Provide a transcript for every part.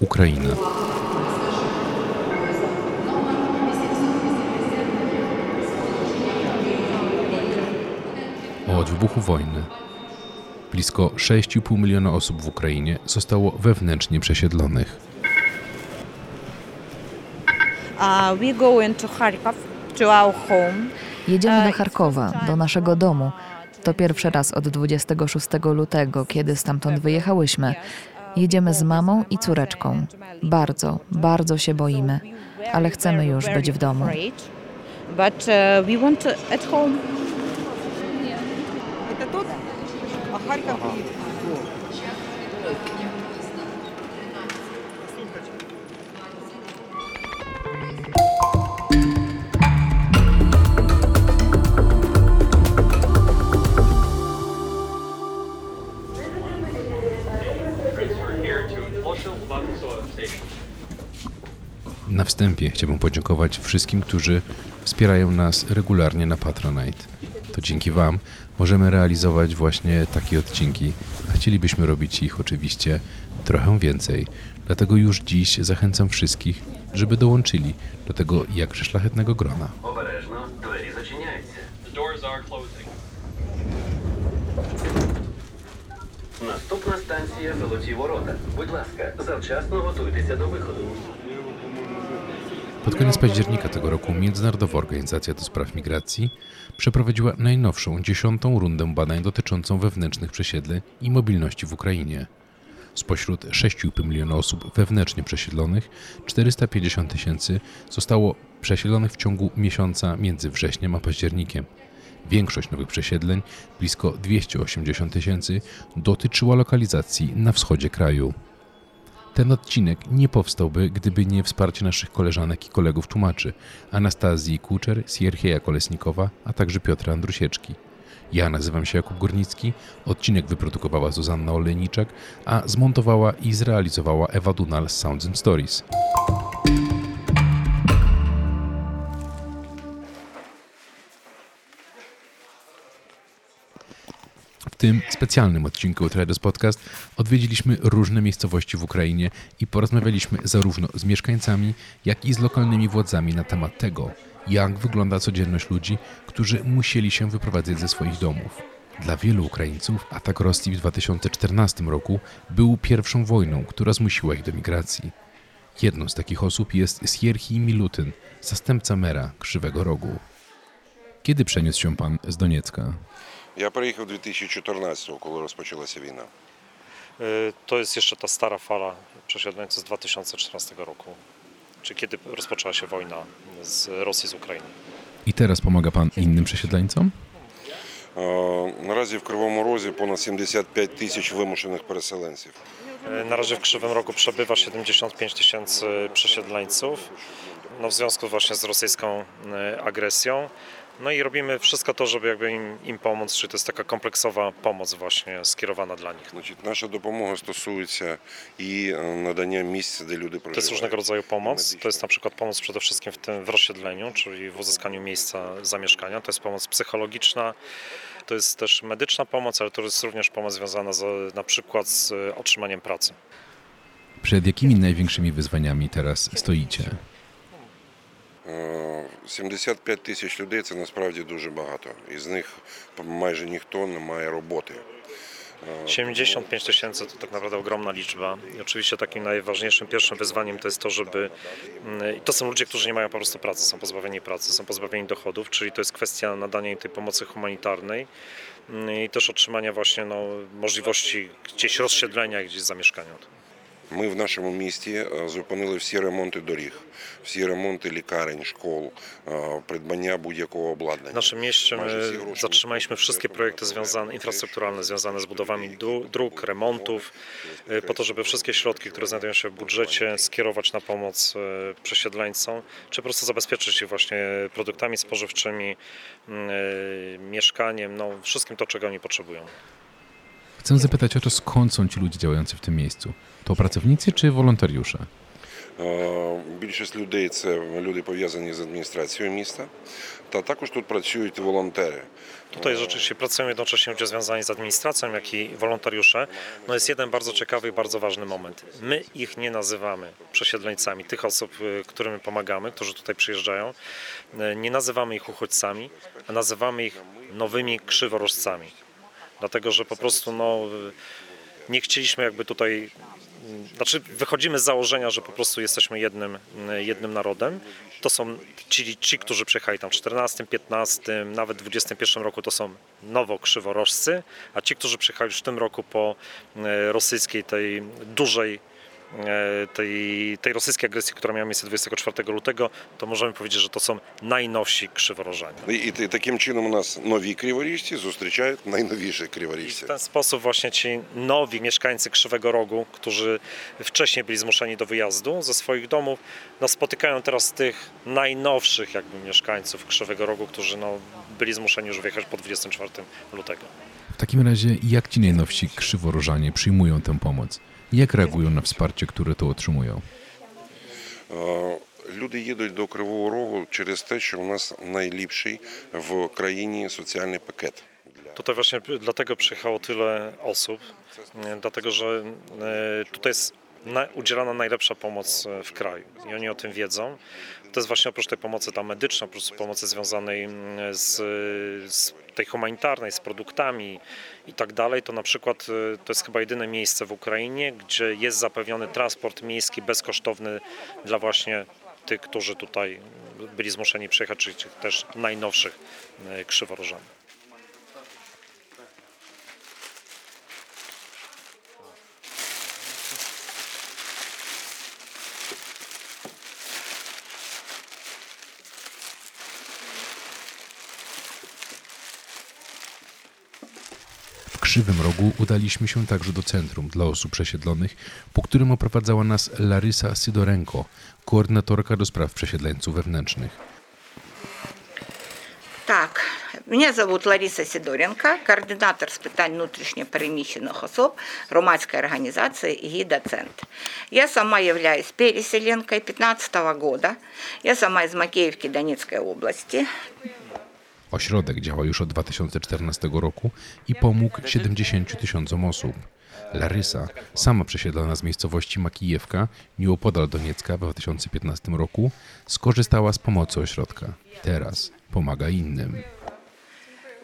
Ukraina. Od wybuchu wojny blisko 6,5 miliona osób w Ukrainie zostało wewnętrznie przesiedlonych. Jedziemy do Charkowa, do naszego domu. To pierwszy raz od 26 lutego, kiedy stamtąd wyjechałyśmy. Jedziemy z mamą i córeczką. Bardzo, bardzo się boimy, ale chcemy już być w domu. But uh, we want to at home. Это тот? А Харьков wstępie chciałbym podziękować wszystkim, którzy wspierają nas regularnie na Patronite. To dzięki Wam możemy realizować właśnie takie odcinki, a chcielibyśmy robić ich oczywiście trochę więcej. Dlatego już dziś zachęcam wszystkich, żeby dołączyli do tego jakże szlachetnego grona. Обережно, двері зачиняються. The doors are closing. Наступна станція Золоті Ворота. Будь ласка, завчасно готуйтеся до виходу. Pod koniec października tego roku Międzynarodowa Organizacja do Spraw Migracji przeprowadziła najnowszą, dziesiątą rundę badań dotyczącą wewnętrznych przesiedleń i mobilności w Ukrainie. Spośród 6,5 miliona osób wewnętrznie przesiedlonych, 450 tysięcy zostało przesiedlonych w ciągu miesiąca między wrześniem a październikiem. Większość nowych przesiedleń, blisko 280 tysięcy, dotyczyła lokalizacji na wschodzie kraju. Ten odcinek nie powstałby, gdyby nie wsparcie naszych koleżanek i kolegów tłumaczy Anastazji Kuczer, Sierhieja Kolesnikowa, a także Piotra Andrusieczki. Ja nazywam się Jakub Górnicki, odcinek wyprodukowała Zuzanna Olejniczak, a zmontowała i zrealizowała Ewa Dunal z Sounds and Stories. Tym specjalnym odcinku Traders Podcast odwiedziliśmy różne miejscowości w Ukrainie i porozmawialiśmy zarówno z mieszkańcami, jak i z lokalnymi władzami na temat tego, jak wygląda codzienność ludzi, którzy musieli się wyprowadzać ze swoich domów. Dla wielu Ukraińców atak Rosji w 2014 roku był pierwszą wojną, która zmusiła ich do migracji. Jedną z takich osób jest Sierhii Milutyn, zastępca mera Krzywego Rogu. Kiedy przeniósł się pan z Doniecka? Я приїхав 2014-го, коли розпочалася війна. Y, To jest jeszcze ta stara fala przesiedleńców z 2014 roku, czy kiedy rozpoczęła się wojna z Rosji z Ukrainy. I teraz pomaga pan innym przesiedleńcom? Е, Наразі в Кривому Розі понад 75 тисяч вимушених переселенців. Y, Na razie w Krzywym Rogu przebywa 75 tysięcy przesiedleńców, no w związku właśnie z rosyjską y, agresją. No i robimy wszystko to, żeby jakby im, im pomóc, czyli to jest taka kompleksowa pomoc właśnie skierowana dla nich. Значить, наша допомога стосується і е, надання місць, де люди To jest różnego проживають. rodzaju pomoc. To jest na przykład pomoc przede wszystkim w tym w rozsiedleniu, czyli w uzyskaniu miejsca zamieszkania. To jest pomoc psychologiczna, to jest też medyczna pomoc, ale to jest również pomoc związana z, na przykład z e, otrzymaniem pracy. Przed jakimi największymi wyzwaniami teraz stoicie? Е, 75 тисяч людей це насправді дуже багато. Із них майже ніхто не має роботи. Е, 75 tysięcy to tak naprawdę ogromna liczba. I oczywiście takim najważniejszym pierwszym wyzwaniem to jest to, żeby. mm, i To są ludzie, którzy nie mają po prostu pracy, są pozbawieni pracy, są pozbawieni dochodów, czyli to jest kwestia nadania im tej pomocy humanitarnej mm, i też otrzymania właśnie no, możliwości gdzieś rozsiedlenia, gdzieś zamieszkania. Ми в нашому місті е, зупинили всі ремонти доріг, всі ремонти лікарень, школ, е, придбання будь-якого W обладнання. naszym mieście Майже всі my гроші zatrzymaliśmy ми wszystkie projekty związane, infrastrukturalne związane z budowami dru- dróg, remontów, y, po to, żeby wszystkie środki, które znajdują się w budżecie, skierować na pomoc y, przesiedleńcom, czy po prostu zabezpieczyć ich właśnie produktami spożywczymi, y, mieszkaniem, no wszystkim to, czego oni potrzebują. Chcę zapytać o to, skąd są ci ludzie działający w tym miejscu? To pracownicy czy wolontariusze? Е, Більшість людей це люди пов'язані з адміністрацією міста. Та також тут працюють волонтери. Tutaj rzeczywiście pracują jednocześnie ludzie związani z administracją, jak i wolontariusze. No jest jeden bardzo ciekawy i bardzo ważny moment. My ich nie nazywamy przesiedleńcami, tych osób, y, którym my pomagamy, którzy tutaj przyjeżdżają. y, Nie nazywamy ich uchodźcami, a nazywamy ich nowymi krzyworóżcami. Dlatego, że po prostu no, y, nie chcieliśmy jakby tutaj znaczy wychodzimy z założenia, że po prostu jesteśmy jednym, jednym narodem. To są ci, ci, którzy przyjechali tam w 14, 15, nawet 21 roku to są nowo krzyworożcy, a ci, którzy przyjechali już w tym roku po e, rosyjskiej, tej dużej tej, tej rosyjskiej agresji, która miała miejsce 24 lutego, to możemy powiedzieć, że to są najnowsi krzyworożanie. І, і таким чином у нас нові криворіжці зустрічають найновіших I w криворіжців. ten sposób właśnie ci nowi mieszkańcy Krzywego Rogu, którzy wcześniej byli zmuszeni do wyjazdu ze swoich domów, no spotykają teraz tych najnowszych jakby mieszkańców Krzywego Rogu, którzy no, byli zmuszeni już wyjechać po 24 lutego. W takim razie, jak ci najnowsi krzyworożanie przyjmują tę pomoc? Jak reagują na wsparcie, które tu otrzymują? Е, Люди їдуть до Кривого Рогу через те, що у нас найліпший в країні соціальний пакет. Tutaj właśnie dlatego przyjechało tyle osób, e, dlatego że e, tutaj jest na, udzielana najlepsza pomoc e, w kraju i oni o tym wiedzą. To jest właśnie oprócz tej pomocy tam medycznej, oprócz pomocy związanej mm, z, z tej humanitarnej, z produktami i tak dalej, to na przykład e, to jest chyba jedyne miejsce w Ukrainie, gdzie jest zapewniony transport miejski bezkosztowny dla właśnie tych, którzy tutaj byli zmuszeni przyjechać, czyli też najnowszych e, Krzywym Rogu udaliśmy się także do centrum dla osób przesiedlonych, po którym oprowadzała nas Larysa Sydorenko, koordynatorka do spraw przesiedleńców wewnętrznych. Так, мене зовут Лариса Сидоренко, координатор з питань внутрішньо переміщених особ громадської організації «Гіда Центр». Я сама являюсь переселенкой 15 года. Я сама из Макеевки Донецкой области. Ośrodek działa już od 2014 roku i pomógł 70 tysiącom osób. Larysa, sama przesiedlona z miejscowości Makijewka, nieopodal Doniecka w 2015 roku, skorzystała z pomocy ośrodka. Teraz pomaga innym.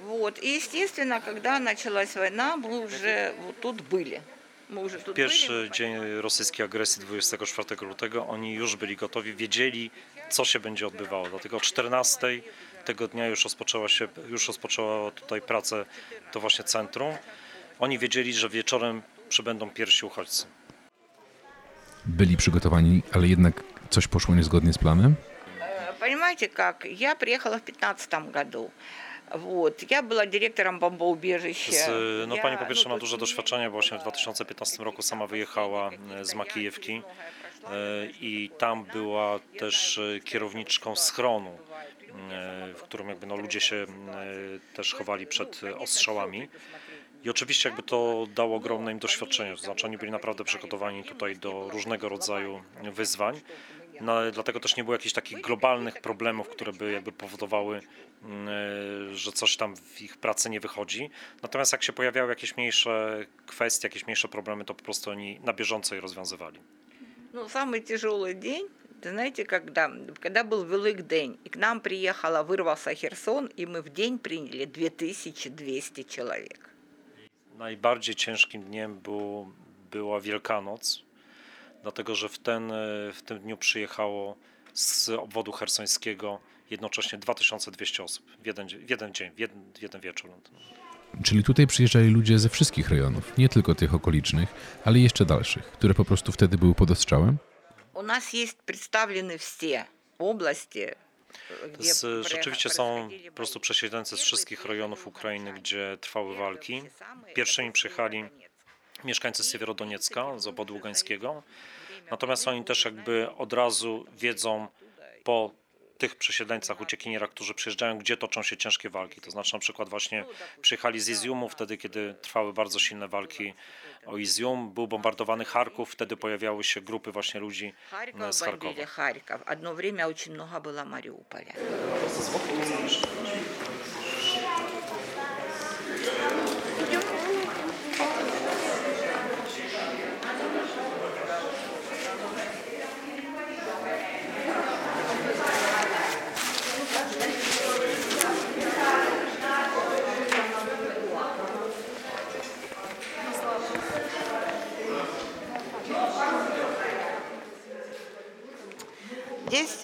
Вот. И, естественно, когда началась война, мы уже вот тут были. Мы уже тут Pierwszy были. dzień rosyjskiej agresji 24 lutego oni już byli gotowi, wiedzieli co się będzie odbywało. Dlatego o 14 tego dnia już rozpoczęła się, już rozpoczęła tutaj pracę to właśnie centrum. Oni wiedzieli, że wieczorem przybędą pierwsi uchodźcy. Byli przygotowani, ale jednak coś poszło niezgodnie z planem? Понимаете как? Я приехала в 2015 году. Вот. Я была директором бомбоубежища. Z, no, Я, pani po pierwsze ну, ma то duże есть doświadczenie, bo właśnie w 2015 roku sama wyjechała e, z Makijewki e, i tam była też e, kierowniczką schronu, e, w którym jakby no, ludzie się e, też chowali przed e, ostrzałami. I oczywiście jakby to dało ogromne im doświadczenie, to znaczy oni byli naprawdę przygotowani tutaj do różnego rodzaju wyzwań. No, ale dlatego też nie było jakichś takich globalnych problemów, które by jakby powodowały, mm, e, że coś tam w ich pracy nie wychodzi. Natomiast jak się pojawiały jakieś mniejsze kwestie, jakieś mniejsze problemy, to po prostu oni na bieżąco je rozwiązywali. Ну, самый тяжелый день, это знаете, когда, когда был Великдень, и к нам приехала, вырвался Херсон, и мы в день приняли 2200 человек. Najbardziej ciężkim dniem był, była Wielkanoc, dlatego że w, ten, e, w tym dniu przyjechało z obwodu hersońskiego jednocześnie 2200 osób w jeden, dzie- w jeden dzień, w jeden, w jeden wieczór. Czyli tutaj przyjeżdżali ludzie ze wszystkich rejonów, nie tylko tych okolicznych, ale i jeszcze dalszych, które po prostu wtedy były pod ostrzałem? У нас есть представлены все области, To где jest, e, про- rzeczywiście są происходили po prostu бои. przesiedleńcy z wszystkich rejonów Ukrainy, gdzie trwały walki. Pierwszymi przyjechali mieszkańcy Siewierodoniecka z obwodu ługańskiego. Natomiast oni też jakby od razu wiedzą po tych przesiedleńcach, uciekinierach, którzy przyjeżdżają, gdzie toczą się ciężkie walki. To znaczy na przykład właśnie przyjechali z Izjumu, wtedy kiedy trwały bardzo silne walki o Izjum, był bombardowany Charków, wtedy pojawiały się grupy właśnie ludzi Харьков e, z Charkowa. бомбили Харьков. Одно время очень много было Мариуполя.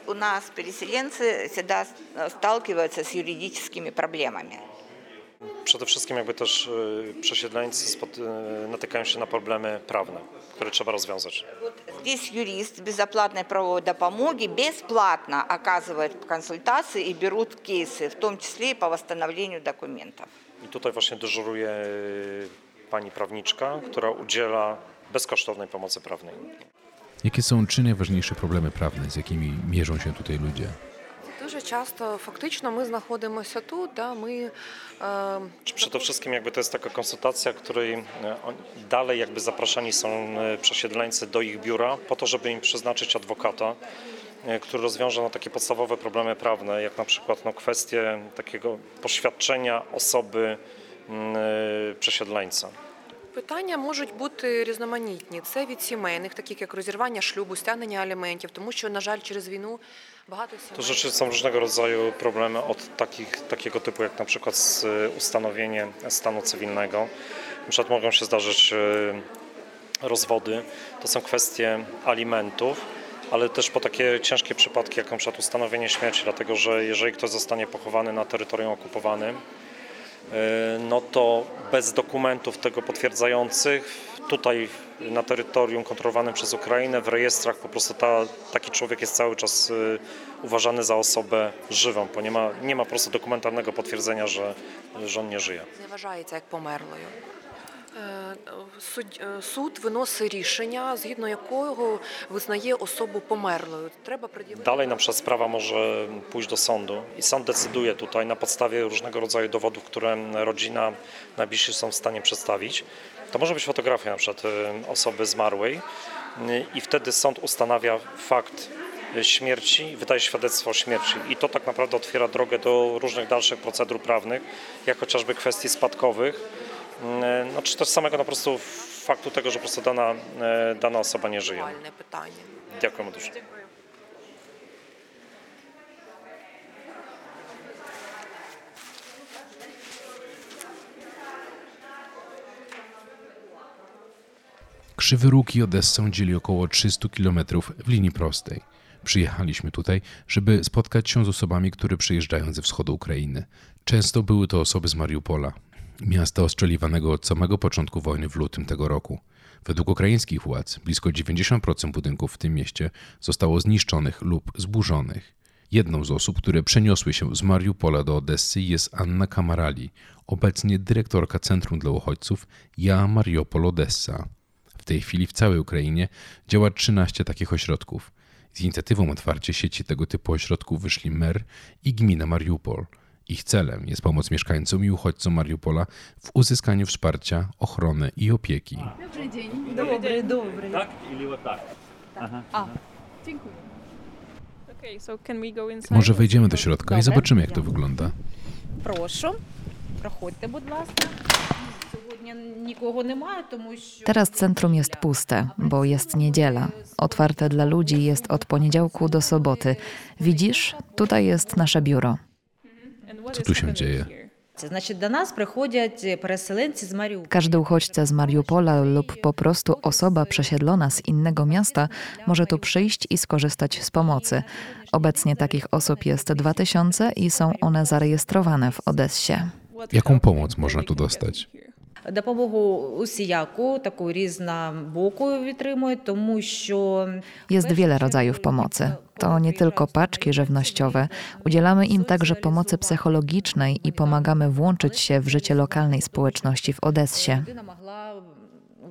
у нас переселенцы всегда сталкиваются с юридическими проблемами. Przede wszystkim jakby też e, przesiedleńcy spot, e, natykają się na problemy prawne, które trzeba rozwiązać. Вот здесь юрист безоплатной правовой допомоги бесплатно оказывает консультации и берут кейсы, в том числе и по восстановлению документов. I tutaj właśnie dyżuruje e, pani prawniczka, która udziela bezkosztownej pomocy prawnej. Jakie są trzy najważniejsze problemy prawne, z jakimi mierzą się tutaj ludzie? Дуже часто фактично ми знаходимося тут, да, ми е, Czy Przede wszystkim jakby to jest taka konsultacja, której e, oni- dalej jakby zapraszani są e, przesiedleńcy do ich biura po to, żeby im przeznaczyć adwokata, e, który rozwiąże no, takie podstawowe problemy prawne, jak na przykład no, kwestie takiego poświadczenia osoby mm, e, przesiedleńca. питання можуть бути різноманітні. Це від сімейних, таких як розірвання шлюбу, стягнення аліментів, тому що, на жаль, через війну багато To сімей. rzeczy są różnego rodzaju problemy od takich, takiego typu jak na przykład s- ustanowienie stanu cywilnego. Na przykład mogą się zdarzyć e, rozwody, to są kwestie alimentów, ale też po takie ciężkie przypadki jak na przykład ustanowienie śmierci, dlatego że jeżeli ktoś zostanie pochowany na terytorium okupowanym, e, E, no to bez dokumentów tego potwierdzających tutaj na terytorium kontrolowanym przez Ukrainę w rejestrach po prostu ta, taki człowiek jest cały czas e, uważany za osobę żywą, bo nie ma, nie ma po prostu dokumentarnego potwierdzenia, że, że on nie żyje. Znieważajcie jak pomerłą. Суд, е, суд виносить рішення, згідно якого визнає особу померлою. Треба пред'явити Dalej na przykład sprawa może pójść do sądu i sąd decyduje tutaj na podstawie różnego rodzaju dowodów, które rodzina, najbliżsi są w stanie przedstawić. To może być fotografia na przykład y, osoby zmarłej y, i wtedy sąd ustanawia fakt y, śmierci, wydaje świadectwo o śmierci i to tak naprawdę otwiera drogę do różnych dalszych procedur prawnych, jak chociażby kwestii spadkowych, y, E, no, czy też samego po prostu faktu tego, że po prostu dana, e, dana osoba nie żyje. pytanie. Dziękujemy dużo. Krzywy Róg i dzieli około 300 km w linii prostej. Przyjechaliśmy tutaj, żeby spotkać się z osobami, które przyjeżdżają ze wschodu Ukrainy. Często były to osoby z Mariupola, miasta ostrzeliwanego od samego początku wojny w lutym tego roku. Według ukraińskich władz blisko 90% budynków w tym mieście zostało zniszczonych lub zburzonych. Jedną z osób, które przeniosły się z Mariupola do Odessy jest Anna Kamarali, obecnie dyrektorka Centrum dla Uchodźców Ja Mariupol Odessa. W tej chwili w całej Ukrainie działa 13 takich ośrodków. Z inicjatywą otwarcia sieci tego typu ośrodków wyszli mer i gmina Mariupol. Ich celem jest pomoc mieszkańcom i uchodźcom Mariupola w uzyskaniu wsparcia, ochrony i opieki. Okay, so can we go inside? Może wejdziemy do środka i zobaczymy, jak to wygląda. Прошу, проходьте, будь ласка. Сьогодні нікого немає, тому що Teraz centrum jest puste, bo jest niedziela. Otwarte dla ludzi jest od poniedziałku do soboty. Widzisz, tutaj jest nasze biuro. And what Co is tu się happening dzieje? here? значить до нас приходять переселенці з Маріуполя. Każdy uchodźca z Mariupola lub po prostu osoba przesiedlona z innego miasta może tu przyjść i skorzystać z pomocy. Obecnie takich osób jest 2000 i są one zarejestrowane w Odessie. What Jaką help pomoc they można can tu get dostać? here? Допомогу усіяку, таку різна боку отримують, тому що Jest wiele rodzajów pomocy. To nie tylko paczki żywnościowe. Udzielamy im także pomocy psychologicznej i pomagamy włączyć się w życie lokalnej społeczności w Odessie. людина могла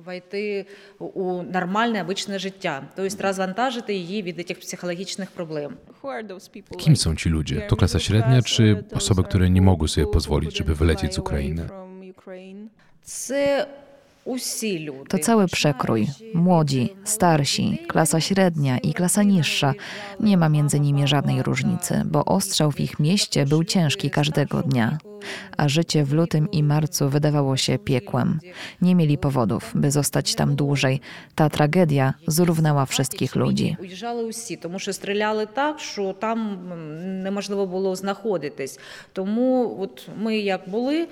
войти у нормальне, обичне життя, тобто розвантажити її від цих психологічних проблем. Who are those people? Kim Like, są ci ludzie? they To are klasa middle średnia, class, czy or those osoby, are które nie mogły sobie people pozwolić, who żeby couldn't wylecieć z fly away Ukrainy? from Ukraine? Це усі люди. To cały przekrój. Młodzi, starsi, klasa średnia i klasa niższa. Nie ma między nimi żadnej różnicy, bo ostrzał w ich mieście był ciężki każdego dnia. A życie w lutym i marcu wydawało się piekłem. Nie mieli powodów, by zostać tam dłużej. Ta tragedia zrównała wszystkich ludzi. Уїжджали усі, тому що стріляли так, що там м, неможливо було знаходитись. Тому от ми як були,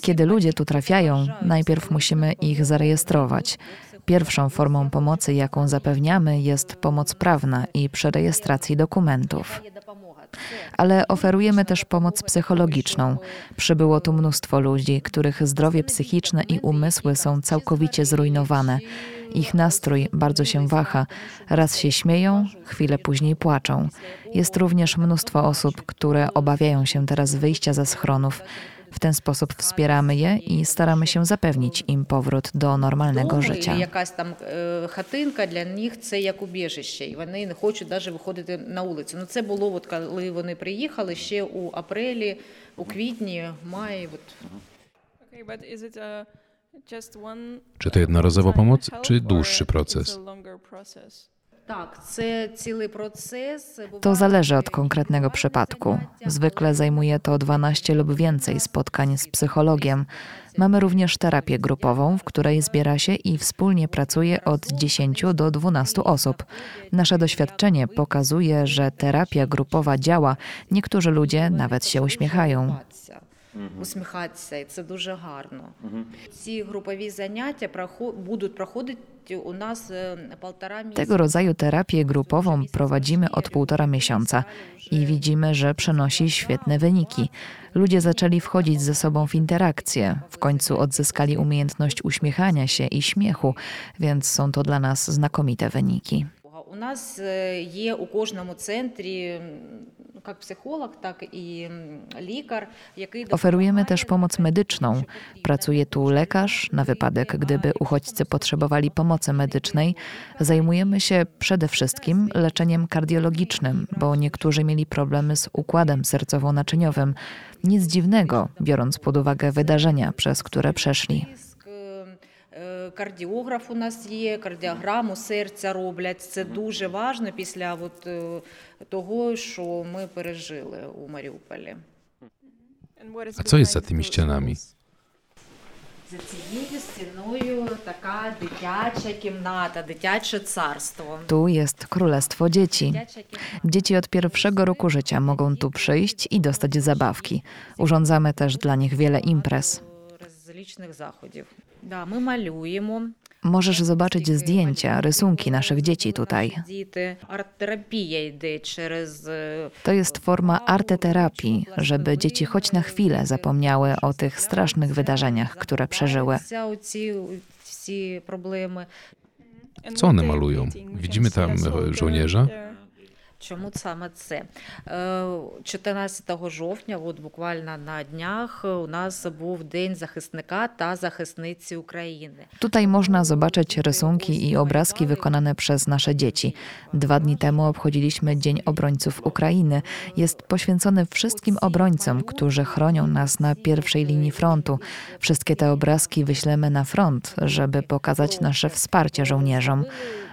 kiedy ludzie tu trafiają, najpierw musimy ich zarejestrować. Pierwszą formą pomocy, jaką zapewniamy, jest pomoc prawna i przy rejestracji dokumentów ale oferujemy też pomoc psychologiczną. Przybyło tu mnóstwo ludzi, których zdrowie psychiczne i umysły są całkowicie zrujnowane. Ich nastrój bardzo się waha. Raz się śmieją, chwilę później płaczą. Jest również mnóstwo osób, które obawiają się teraz wyjścia ze schronów. W ten sposób wspieramy je i staramy się zapewnić im powrót do normalnego życia. Jakaś tam chatynka dla nich to jak ubieżyще, i oni nie chcą nawet wychodzić na ulicę. No to było, od kiedy oni przyjechali, jeszcze u apreli, u kwietni, maju. Okay, but is it a... Czy to jednorazowa pomoc, czy dłuższy proces? To zależy od konkretnego przypadku. Zwykle zajmuje to 12 lub więcej spotkań z psychologiem. Mamy również terapię grupową, w której zbiera się i wspólnie pracuje od 10 do 12 osób. Nasze doświadczenie pokazuje, że terapia grupowa działa. Niektórzy ludzie nawet się uśmiechają Усміхатися, і це дуже гарно. Ці групові заняття прохо- будуть проходити у нас е, полтора місяця. Tego rodzaju terapię grupową prowadzimy od półtora miesiąca i widzimy, że przynosi świetne wyniki. Ludzie zaczęli wchodzić ze sobą w interakcję, w końcu odzyskali umiejętność uśmiechania się i śmiechu, więc są to dla nas znakomite wyniki. У нас е, є у кожному центрі м, як психолог, так і м, лікар, який Oferujemy допомагає też pomoc medyczną. Pracuje tu lekarz na wypadek, gdyby uchodźcy potrzebowali pomocy medycznej. Zajmujemy się przede wszystkim leczeniem kardiologicznym, bo niektórzy mieli problemy z układem sercowo-naczyniowym. Nic dziwnego, biorąc pod uwagę wydarzenia, przez które przeszli. Тиск, е, е, Кардіограф у нас є, кардіограму серця роблять. Це дуже важливо після от, е, того, що ми пережили у Маріуполі. And what is A co jest za behind tymi those ścianami? walls? За цією стіною така дитяча кімната, дитяче царство. Tu jest królestwo dzieci. Дитяча кімната. Dzieci od pierwszego roku życia mogą tu przyjść i dostać zabawki. Urządzamy też dla nich wiele imprez. Розлічних заходів. Możesz zobaczyć zdjęcia, rysunki naszych dzieci tutaj. To jest forma arteterapii, żeby dzieci choć na chwilę zapomniały o tych strasznych wydarzeniach, które przeżyły. Co one malują? Widzimy tam e, żołnierza? there. Чому саме це? Е, 14 жовтня, от буквально на днях, у нас був День захисника та захисниці України. Tutaj można zobaczyć rysunki i obrazki wykonane przez nasze dzieci. Dwa dni temu obchodziliśmy Dzień Obrońców Ukrainy. Jest poświęcony wszystkim obrońcom, którzy chronią nas na pierwszej linii frontu. Wszystkie te obrazki wyślemy na front, żeby pokazać nasze wsparcie żołnierzom.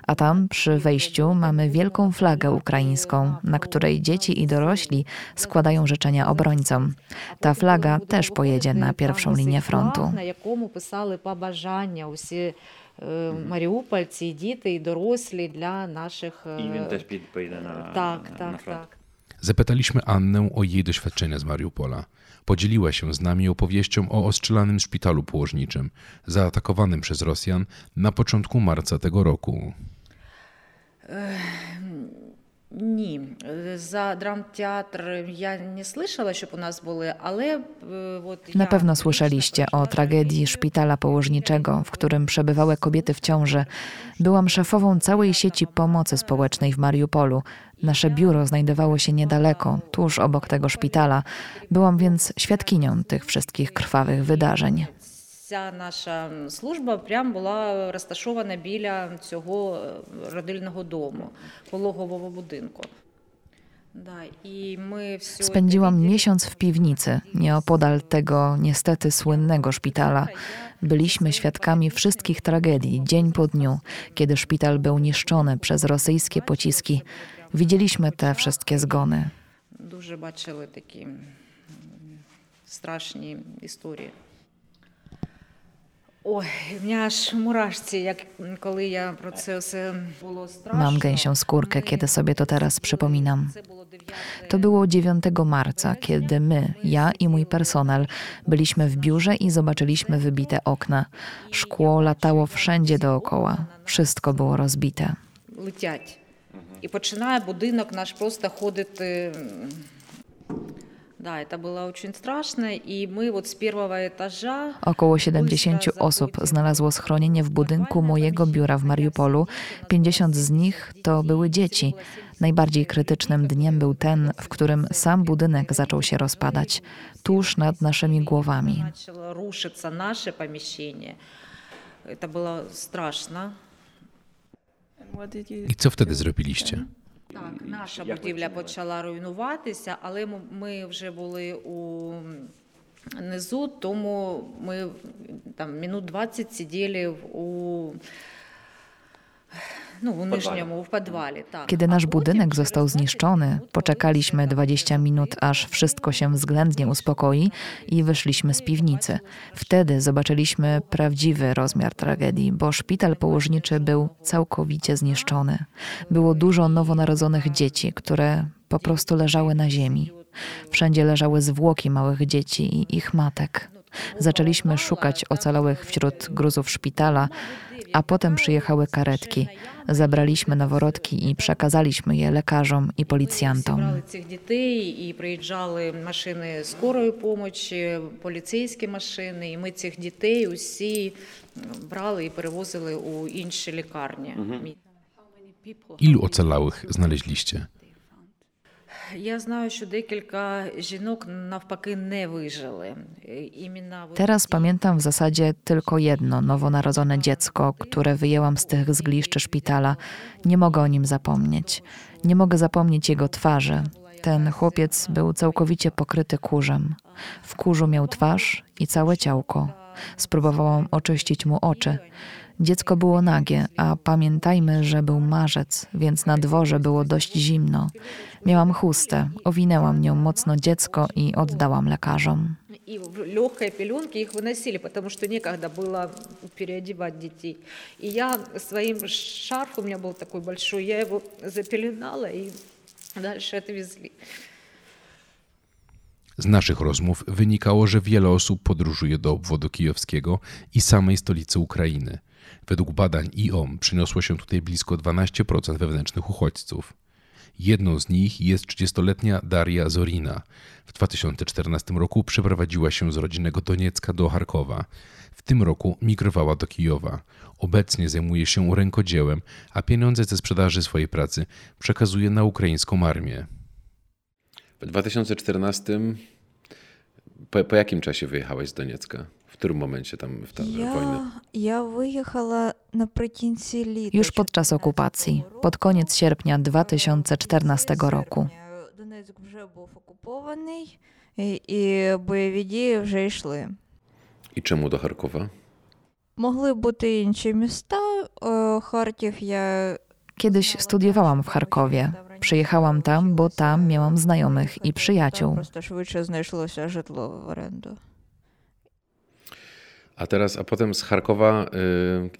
A tam przy wejściu mamy wielką flagę ukraińską, na której dzieci i dorośli składają życzenia obrońcom. Ta flaga też pojedzie na pierwszą linię frontu. На якому писали побажання усі е, маріупольці, і діти, і дорослі для наших. е, І він теж під- поїде на, так, на так, фронт. так. Zapytaliśmy Annę o jej doświadczenia z Mariupola. Podzieliła się z nami opowieścią o ostrzelanym szpitalu położniczym, zaatakowanym przez Rosjan na początku marca tego roku. Ні, Е, за драмтеатр я не słyszała, щоб у нас були, ale е, от Na я pewno лично słyszeliście o проживала tragedii і- szpitala położniczego, w którym przebywały kobiety w ciąży. Byłam szefową całej sieci pomocy społecznej w Mariupolu. Nasze biuro znajdowało się niedaleko, tuż obok tego szpitala. Byłam więc świadkinią tych wszystkich krwawych wydarzeń. Ця наша служба прям була розташована біля цього е, родильного дому, пологового будинку. Да, і ми все Spędziłam це miesiąc w piwnicy, nieopodal tego niestety słynnego szpitala. Byliśmy świadkami wszystkich tragedii, dzień po dniu, kiedy szpital był niszczony przez rosyjskie pociski. Widzieliśmy te wszystkie zgony. Дуже бачили такі м, страшні історії. Ой, в мене аж мурашці, як коли я про це все було страшно. Mam gęsią skórkę, kiedy sobie to teraz przypominam. Це було 9 To było 9 marca, kiedy my, ja i mój personel, byliśmy w biurze i zobaczyliśmy wybite okna. Szkło latało wszędzie dookoła. Wszystko było rozbite. летять. І починає будинок наш просто ходити. Około 70 osób znalazło schronienie w budynku mojego biura w Mariupolu. 50 z nich to były dzieci. Najbardziej krytycznym dniem był ten, w którym sam budynek zaczął się rozpadać, tuż nad naszymi głowami. nasze pomieszczenie. To było straszne. I co wtedy zrobiliście? Так, наша будівля почала руйнуватися, але ми вже були у низу, тому ми там мінут 20 сиділи у, Kiedy nasz budynek został zniszczony, poczekaliśmy 20 minut, aż wszystko się względnie uspokoi i wyszliśmy z piwnicy. Wtedy zobaczyliśmy prawdziwy rozmiar tragedii, bo szpital położniczy był całkowicie zniszczony. Było dużo nowonarodzonych dzieci, które po prostu leżały na ziemi. Wszędzie leżały zwłoki małych dzieci i ich matek. Zaczęliśmy szukać ocalałych wśród gruzów szpitala, a potem przyjechały karetki. Zabraliśmy noworodki i przekazaliśmy je lekarzom i policjantom. Зібрали цих дітей і приїжджали машини скорої допомоги, поліцейські машини. І ми цих дітей усі брали і перевозили у інші лікарні. Ilu ocalałych znaleźliście? Teraz pamiętam w zasadzie tylko jedno nowonarodzone dziecko, które wyjęłam z tych zgliszczy szpitala. Nie mogę o nim zapomnieć. Nie mogę zapomnieć jego twarzy. Ten chłopiec był całkowicie pokryty kurzem. W kurzu miał twarz i całe ciałko. Spróbowałam oczyścić mu oczy. Dziecko było nagie, a pamiętajmy, że był marzec, więc na dworze było dość zimno. Miałam chustę, owinęłam nią mocno dziecko i oddałam lekarzom. И в легкой пеленке их выносили, потому что некогда было переодевать детей. И я своим шарфом, у меня был такой большой, я его запеленала и дальше отвезли. Z naszych rozmów wynikało, że wiele osób podróżuje do obwodu kijowskiego i samej stolicy Ukrainy. Według badań IOM przyniosło się tutaj blisko 12% wewnętrznych uchodźców. Jedną z nich jest 30-letnia Daria Zorina. W 2014 roku przeprowadziła się z rodzinnego Doniecka do Charkowa. W tym roku migrowała do Kijowa. Obecnie zajmuje się rękodziełem, a pieniądze ze sprzedaży swojej pracy przekazuje na ukraińską armię. W 2014 po, po jakim czasie wyjechałeś z Doniecka? W którym momencie tam w ta wojna? Я, я виїхала наприкінці літа. Już podczas okupacji, pod koniec sierpnia 2014 roku. Донецьк вже був окупований, і, і бойові дії вже йшли. I czemu do Charkowa? Могли бути інші міста. Е, Харків я Kiedyś studiowałam w Charkowie. Przyjechałam tam, bo tam miałam znajomych i там przyjaciół. просто швидше знайшлося житло в оренду. A teraz, a potem z Charkowa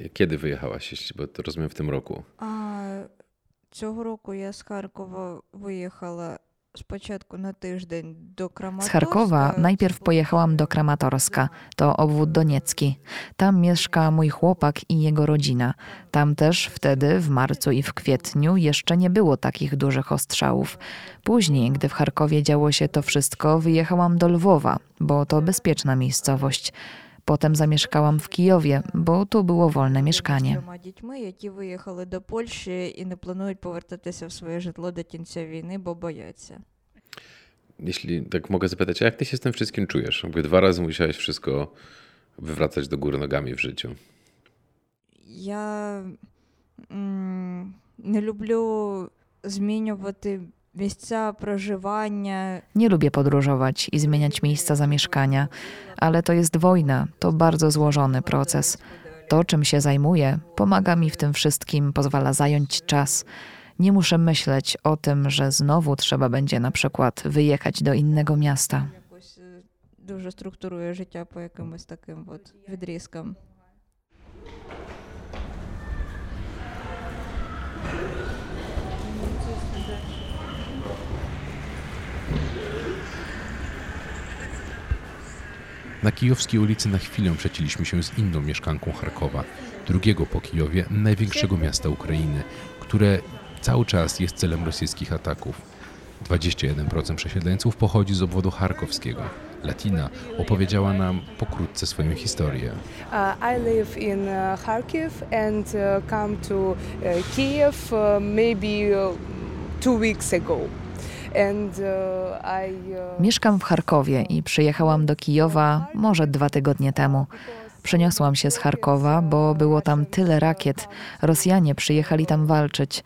y, kiedy wyjechałaś? Jeśli- Bo to rozumiem w tym roku. А цього року я з Харкова виїхала спочатку на тиждень до Z Краматорська. Charkowa najpierw pojechałam do Kramatorska, to obwód doniecki. Tam mieszka mój chłopak i jego rodzina. Tam też wtedy, w marcu i w kwietniu, jeszcze nie było takich dużych ostrzałów. Później, gdy w Charkowie działo się to wszystko, wyjechałam do Lwowa, bo to bezpieczna miejscowość. Potem zamieszkałam w Kijowie, bo tu było wolne mieszkanie. Трьома дітьми, які виїхали до Польщі і не планують повертатися в своє житло до кінця війни, бо бояться. Jeśli tak mogę zapytać, a jak ty się z tym wszystkim czujesz? Jakby dwa razy musiałeś wszystko wywracać do góry nogami w życiu. Я м, не люблю змінювати miejsca prożywania. Nie lubię podróżować i zmieniać miejsca zamieszkania, ale to jest wojna, to bardzo złożony proces. To, czym się zajmuję, pomaga mi w tym wszystkim, pozwala zająć czas. Nie muszę myśleć o tym, że znowu trzeba będzie na przykład wyjechać do innego miasta. Y, dużo strukturuje życie po jakimś takim wydriskom. Na kijowskiej ulicy na chwilę przecięliśmy się z inną mieszkanką Charkowa, drugiego po Kijowie, największego miasta Ukrainy, które cały czas jest celem rosyjskich ataków. 21% przesiedleńców pochodzi z obwodu charkowskiego. Latina opowiedziała nam pokrótce swoją historię. Uh, I live in uh, Kharkiv and uh, come to Kiev maybe two weeks ago. Uh, uh, Mieszkam w Charkowie i przyjechałam do Kijowa może dwa tygodnie temu. Przeniosłam się z Charkowa, bo było tam tyle rakiet. Rosjanie przyjechali tam walczyć.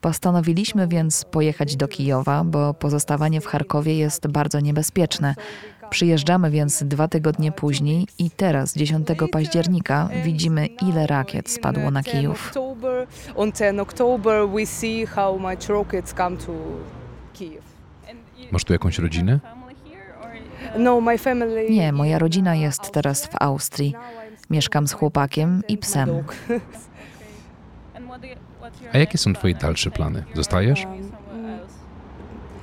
Postanowiliśmy więc pojechać do Kijowa, bo pozostawanie w Charkowie jest bardzo niebezpieczne. Przyjeżdżamy więc dwa tygodnie później i teraz, 10 października, widzimy, ile rakiet spadło na 10 Kijów. On 10 October we see how much rockets come to Masz tu jakąś rodzinę? No. Nie, moja rodzina jest teraz w Austrii. Mieszkam z chłopakiem i psem. A jakie są twoje dalsze plany? Zostajesz?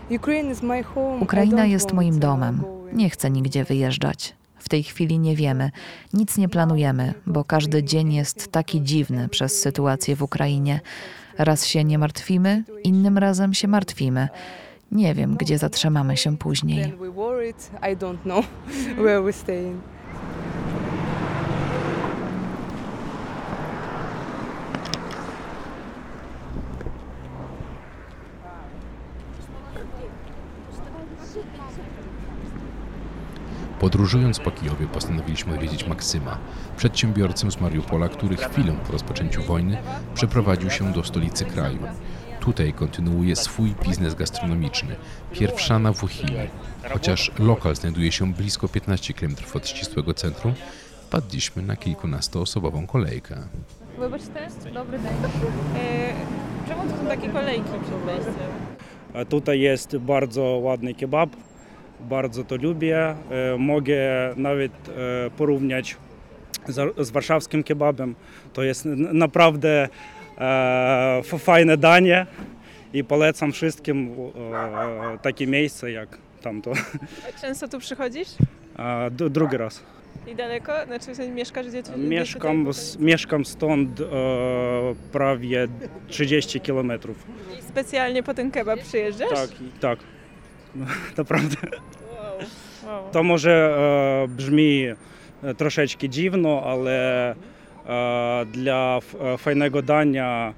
I Ukraina jest moim domem. Nie chcę nigdzie wyjeżdżać. W tej chwili nie wiemy, nic nie planujemy, bo każdy dzień jest taki dziwny przez sytuację w Ukrainie. Raz się nie martwimy, innym razem się martwimy. Nie wiem, gdzie zatrzymamy się później. Podróżując po Kijowie postanowiliśmy odwiedzić Maksyma, przedsiębiorcę z Mariupola, który chwilę po rozpoczęciu wojny przeprowadził się do stolicy kraju. Tutaj kontynuuje swój biznes gastronomiczny, pierwsza na Wuchili. Chociaż lokal znajduje się blisko 15 km od ścisłego centrum, wpadliśmy na kilkunastoosobową kolejkę. Wybacz też? Dobry dzień. E, czemu to są takie kolejki przed wejściem? Tutaj jest bardzo ładny kebab, bardzo to lubię. E, Mogę nawet e, porównać z, warszawskim kebabem. To jest naprawdę e, fajne danie i polecam wszystkim takie miejsce jak tamto. A Często tu przychodzisz? Drugi raz. I daleko? Znaczy mieszkasz gdzie tu? Mieszkam, gdzie mieszkam stąd e, prawie 30 kilometrów. I specjalnie po ten kebab przyjeżdżasz? Tak, tak. Ну, та правда. Вау. Вау. То може е, бжмі е, трошечки дивно, але е, для файного файнегодання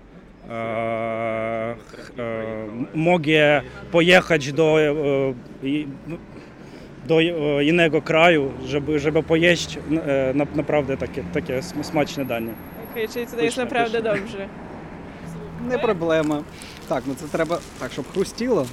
може поїхати до ну, до іншого краю, щоб, щоб поїсти направду таке, таке смачне дання. Окей, чи це даєш направду добре? Не проблема. Так, ну це треба так, щоб хрустіло.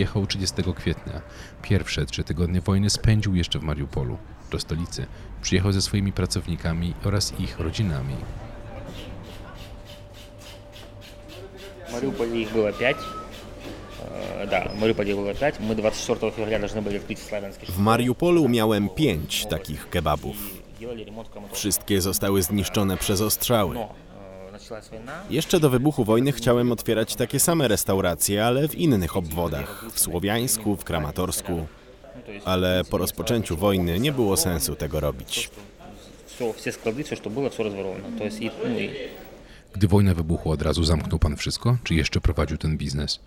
odjechał 30 kwietnia. Pierwsze trzy tygodnie wojny spędził jeszcze w Mariupolu. Do stolicy przyjechał ze swoimi pracownikami oraz ich rodzinami. Mariupol ich było 5. W Mariupolu miałem pięć takich kebabów. Wszystkie zostały zniszczone przez ostrzały. Jeszcze do wybuchu wojny chciałem otwierać takie same restauracje, ale w innych obwodach w Słowiańsku, w Kramatorsku. Ale po rozpoczęciu wojny nie było sensu tego robić. Gdy wojna wybuchła, od razu zamknął pan wszystko, czy jeszcze prowadził ten biznes?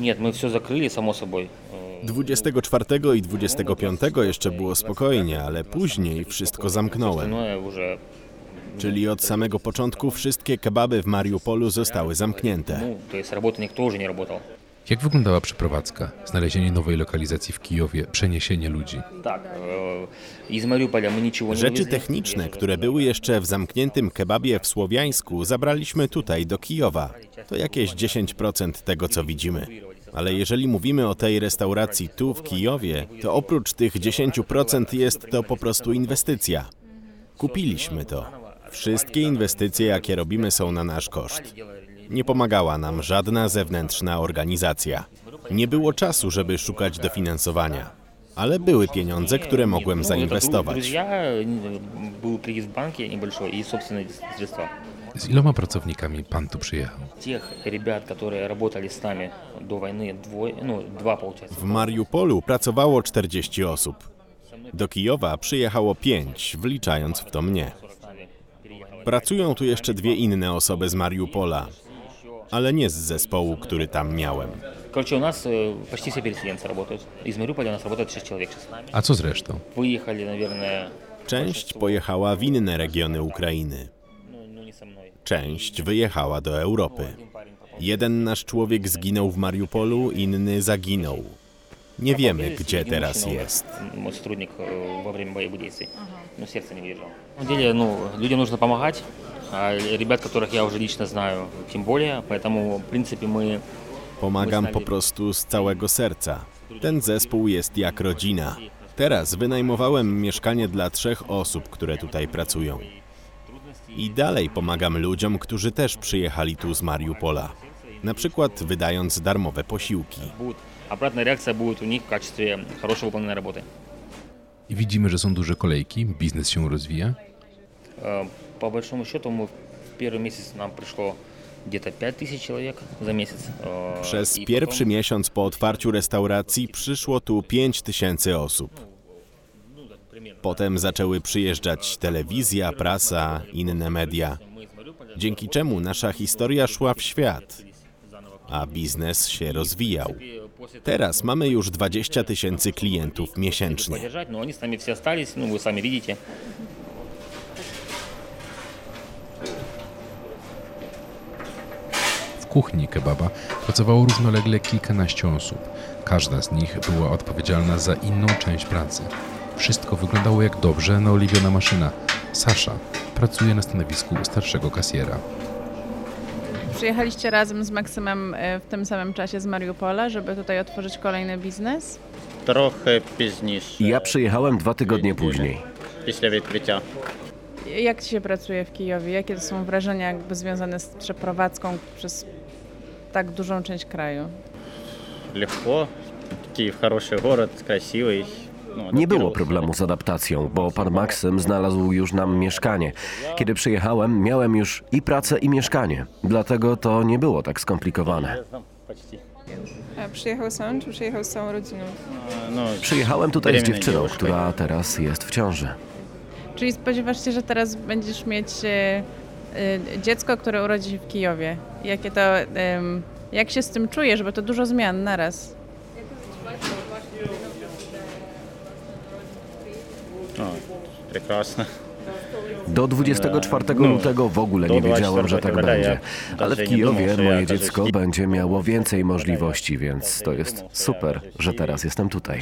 Nie, my wszystko zakryli, samo sobą. 24 i 25 jeszcze było spokojnie, ale później wszystko zamknąłem. Czyli od samego początku wszystkie kebaby w Mariupolu zostały zamknięte. Jak wyglądała przeprowadzka? Znalezienie nowej lokalizacji w Kijowie, przeniesienie ludzi. Rzeczy techniczne, które były jeszcze w zamkniętym kebabie w Słowiańsku, zabraliśmy tutaj do Kijowa. To jakieś 10% tego, co widzimy. Ale jeżeli mówimy o tej restauracji tu w Kijowie, to oprócz tych 10% jest to po prostu inwestycja. Kupiliśmy to. Wszystkie inwestycje, jakie robimy, są na nasz koszt. Nie pomagała nam żadna zewnętrzna organizacja. Nie było czasu, żeby szukać dofinansowania. Ale były pieniądze, które mogłem Ну, это дру- zainwestować. Друзья, э, был кредит в банке небольшой и собственные средства. Z iloma pracownikami pan tu przyjechał? Тех ребят, которые работали с нами до войны, двое, ну, два, получается. W Mariupolu pracowało 40 osób. Do Kijowa przyjechało 5, wliczając w to mnie. Pracują tu jeszcze dwie inne osoby z Mariupola, ale nie z zespołu, który tam miałem. Короче, у нас э, почти все переселенцы работают. Из Мариуполя у нас работает 6 человек сейчас. A co z resztą? Выехали, наверное, Część pojechała w inne regiony Ukrainy. Część wyjechała do Europy. Jeden nasz człowiek zginął w Mariupolu, inny zaginął. Nie wiemy, gdzie teraz jest. мой сотрудник э, во время боевых действий. Но сердце не выдержал. На самом деле, ну, людям нужно помогать. А ребят, которых я уже лично знаю, тем более. Поэтому, в принципе, мы Pomagam po prostu z całego serca. Ten zespół jest jak rodzina. Teraz wynajmowałem mieszkanie dla trzech osób, które tutaj pracują. I dalej pomagam ludziom, którzy też przyjechali tu z Mariupola. Na przykład wydając darmowe posiłki. будут, обратная реакция будет у них в качестве хорошо выполненной работы. I widzimy, że są duże kolejki, biznes się rozwija. Э, По большому счету, мы в первый месяц нам пришло где-то 5000 человек за месяц. Э, Przez и pierwszy потом- miesiąc po otwarciu restauracji przyszło tu 5 tysięcy osób. Potem zaczęły przyjeżdżać telewizja, prasa, inne media, dzięki czemu nasza historia szła w świat, a biznes się rozwijał. Teraz mamy już 20 tysięcy klientów miesięcznie. W kuchni kebaba pracowało równolegle kilkanaście osób. Każda z nich była odpowiedzialna za inną część pracy. Wszystko wyglądało jak dobrze no, naoliwiona maszyna. Sasza pracuje na stanowisku starszego kasjera. Przyjechaliście razem z Maksymem e, w tym samym czasie z Mariupola, żeby tutaj otworzyć kolejny biznes? Трохи пізніше. Ja przyjechałem dwa tygodnie później. Після відкриття. Jak ci się pracuje w Kijowie? Jakie to są wrażenia jakby związane z przeprowadzką przez tak dużą część kraju? Легко. Київ хороший город, красивий. Nie było problemu z adaptacją, bo pan Maksym znalazł już nam mieszkanie. Kiedy przyjechałem, miałem już i pracę, i mieszkanie. Dlatego to nie było tak skomplikowane. A przyjechał sam, czy przyjechał z całą rodziną? Przyjechałem tutaj z dziewczyną, która teraz jest w ciąży. Czyli spodziewasz się, że teraz będziesz mieć e, e, dziecko, które urodzi się w Kijowie. Jakie to, jak się z tym czujesz, bo to dużo zmian naraz. прекрасно. Do 24 No, lutego w ogóle do nie wiedziałem, że tak 24 będzie. ja Ale w даже nie думал, Kijowie że ja moje даже dziecko ски- będzie miało więcej możliwości, więc to jest super, że teraz jestem tutaj.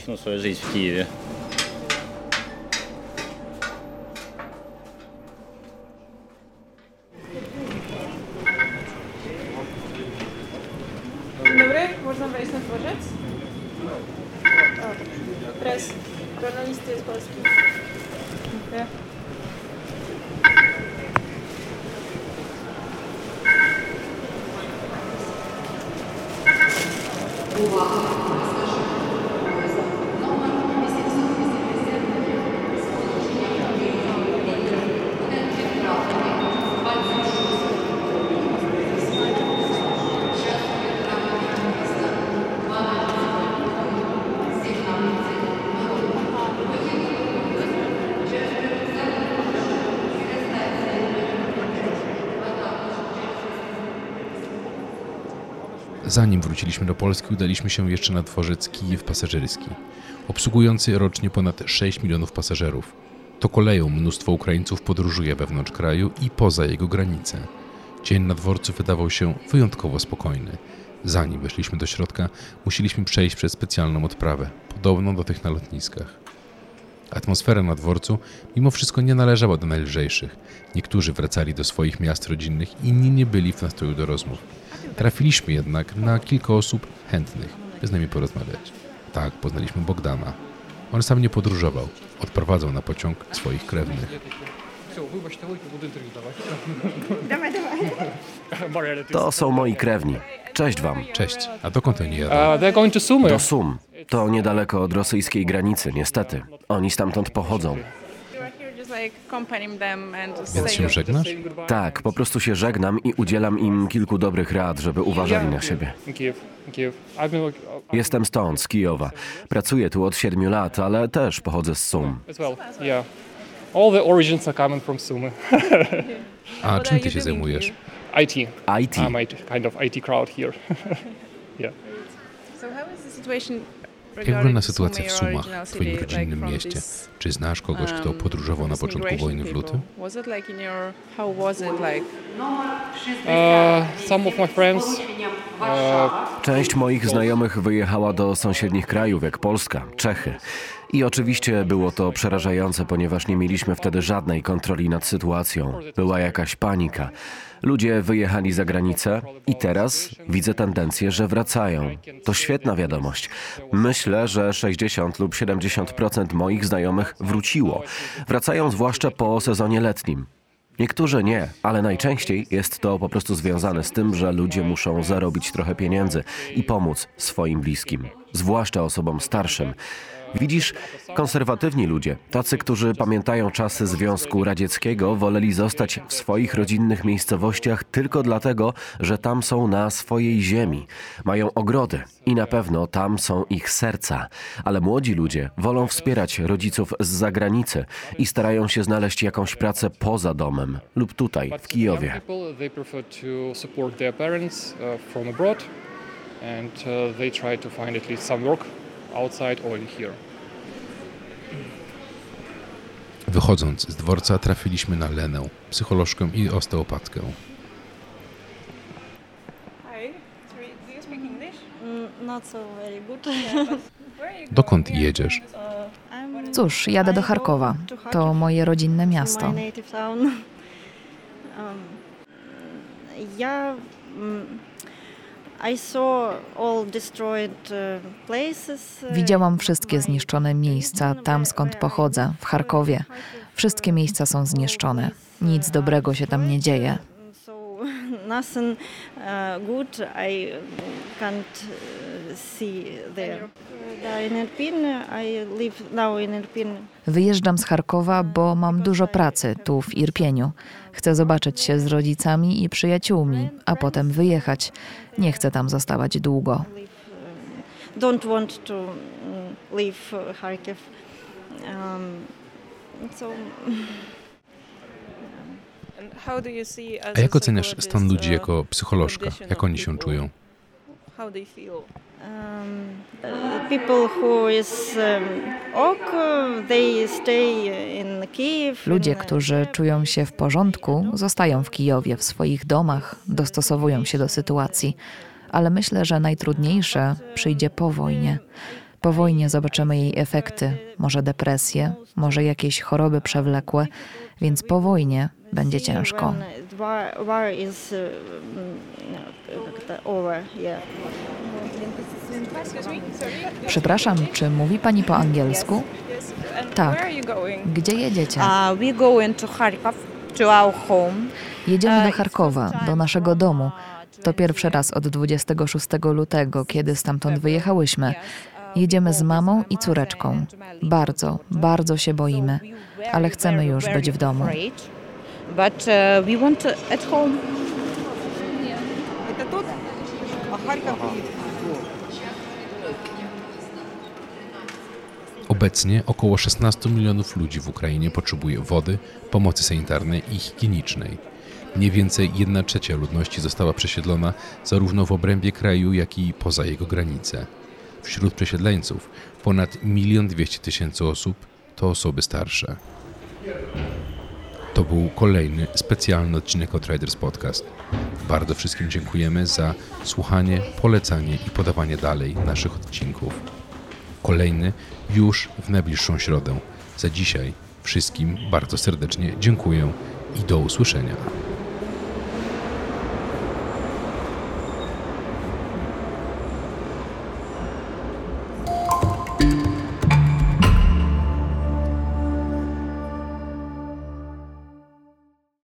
Żurnalisty jest Zanim wróciliśmy do Polski, udaliśmy się jeszcze na dworzec Kijów Pasażerski, obsługujący rocznie ponad 6 milionów pasażerów. To koleją mnóstwo Ukraińców podróżuje wewnątrz kraju i poza jego granice. Dzień na dworcu wydawał się wyjątkowo spokojny. Zanim weszliśmy do środka, musieliśmy przejść przez specjalną odprawę, podobną do tych na lotniskach. Atmosfera na dworcu mimo wszystko nie należała do najlżejszych. Niektórzy wracali do swoich miast rodzinnych, inni nie byli w nastroju do rozmów. Trafiliśmy jednak na kilka osób chętnych, by z nami porozmawiać. Tak, poznaliśmy Bogdana. On sam nie podróżował, odprowadzał na pociąg swoich krewnych. To są moi krewni. Cześć wam. Cześć. A dokąd oni jadą? Do Sum. To niedaleko od rosyjskiej granicy, niestety. Oni stamtąd pochodzą. Więc się żegnasz? Tak, po prostu się żegnam i udzielam im kilku dobrych rad, żeby uważali na siebie. Jestem stąd, z Kijowa. Pracuję tu od siedmiu lat, ale też pochodzę z Sum. as well. Yeah. All the origins are coming from Sumy. A czym ty się zajmujesz? IT. IT. I'm IT, kind of IT crowd here. yeah. So how is the situation Jak wygląda sytuacja w Sumach, original twoim rodzinnym mieście? Czy znasz kogoś, kto um, podróżował na początku wojny w lutym? Uh. Uh, Część moich znajomych wyjechała do sąsiednich krajów, jak Polska, Czechy. I oczywiście było to przerażające, ponieważ nie mieliśmy wtedy żadnej kontroli nad sytuacją. Była jakaś panika. Ludzie wyjechali za granicę i teraz widzę tendencję, że wracają. To świetna wiadomość. Myślę, że 60 lub 70% moich znajomych wróciło. Wracają zwłaszcza po sezonie letnim. Niektórzy nie, ale najczęściej jest to po prostu związane z tym, że ludzie muszą zarobić trochę pieniędzy i pomóc swoim bliskim, zwłaszcza osobom starszym. Widzisz, konserwatywni ludzie, tacy, którzy pamiętają czasy Związku Radzieckiego, woleli zostać w swoich rodzinnych miejscowościach tylko dlatego, że tam są na swojej ziemi. Mają ogrody i na pewno tam są ich serca. Ale młodzi ludzie wolą wspierać rodziców z zagranicy i starają się znaleźć jakąś pracę poza domem lub tutaj, w Kijowie. uh, and uh, they try to find at least some work outside or in here. Wychodząc z dworca trafiliśmy na Lenę, psycholożkę i osteopatkę. Hi, sorry, do you speak English? not so very good. Dokąd jedziesz? Cóż, jadę do Charkowa. To moje rodzinne miasto. Um, ja Widziałam wszystkie zniszczone miejsca tam, skąd pochodzę, w Charkowie. Wszystkie miejsca są zniszczone. Nic dobrego się tam nie dzieje. Uh, uh. Uh. Wyjeżdżam z Charkowa, bo mam dużo pracy tu w Irpieniu. Chcę zobaczyć się z rodzicami i przyjaciółmi, a potem wyjechać. Nie chcę tam zostawać długo. Don't want to mm, leave uh, Kharkiv. Um, so as A jak oceniasz stan ludzi uh, jako psycholożka? condition Jak oni się czują? How they feel? um, people who is um, ok, they stay in Kiev. Ludzie, którzy czują się w porządku, zostają w Kijowie, w swoich domach, dostosowują się do sytuacji. Ale myślę, że najtrudniejsze przyjdzie po wojnie. Po wojnie zobaczymy jej efekty, może depresję, może jakieś choroby przewlekłe, więc po wojnie będzie ciężko war, war is uh, mm, no, over. Yeah. Przepraszam, czy mówi pani po angielsku? Tak. Gdzie jedziecie? We going to Kharkov, to our home. Jedziemy do uh, Charkowa, do naszego domu. To pierwszy raz od 26 lutego, kiedy stamtąd wyjechałyśmy. Jedziemy z mamą i córeczką. Bardzo, bardzo się boimy, ale chcemy już być w domu. But uh, we want at home. Obecnie około 16 milionów ludzi w Ukrainie potrzebuje wody, pomocy sanitarnej i higienicznej. Mniej więcej 1 trzecia ludności została przesiedlona zarówno w obrębie kraju, jak i poza jego granice. Wśród przesiedleńców ponad 1 200 tysięcy osób to osoby starsze. To był kolejny specjalny odcinek od Riders Podcast. Bardzo wszystkim dziękujemy za słuchanie, polecanie i podawanie dalej naszych odcinków. Kolejny już w najbliższą środę. Za dzisiaj wszystkim bardzo serdecznie dziękuję i do usłyszenia.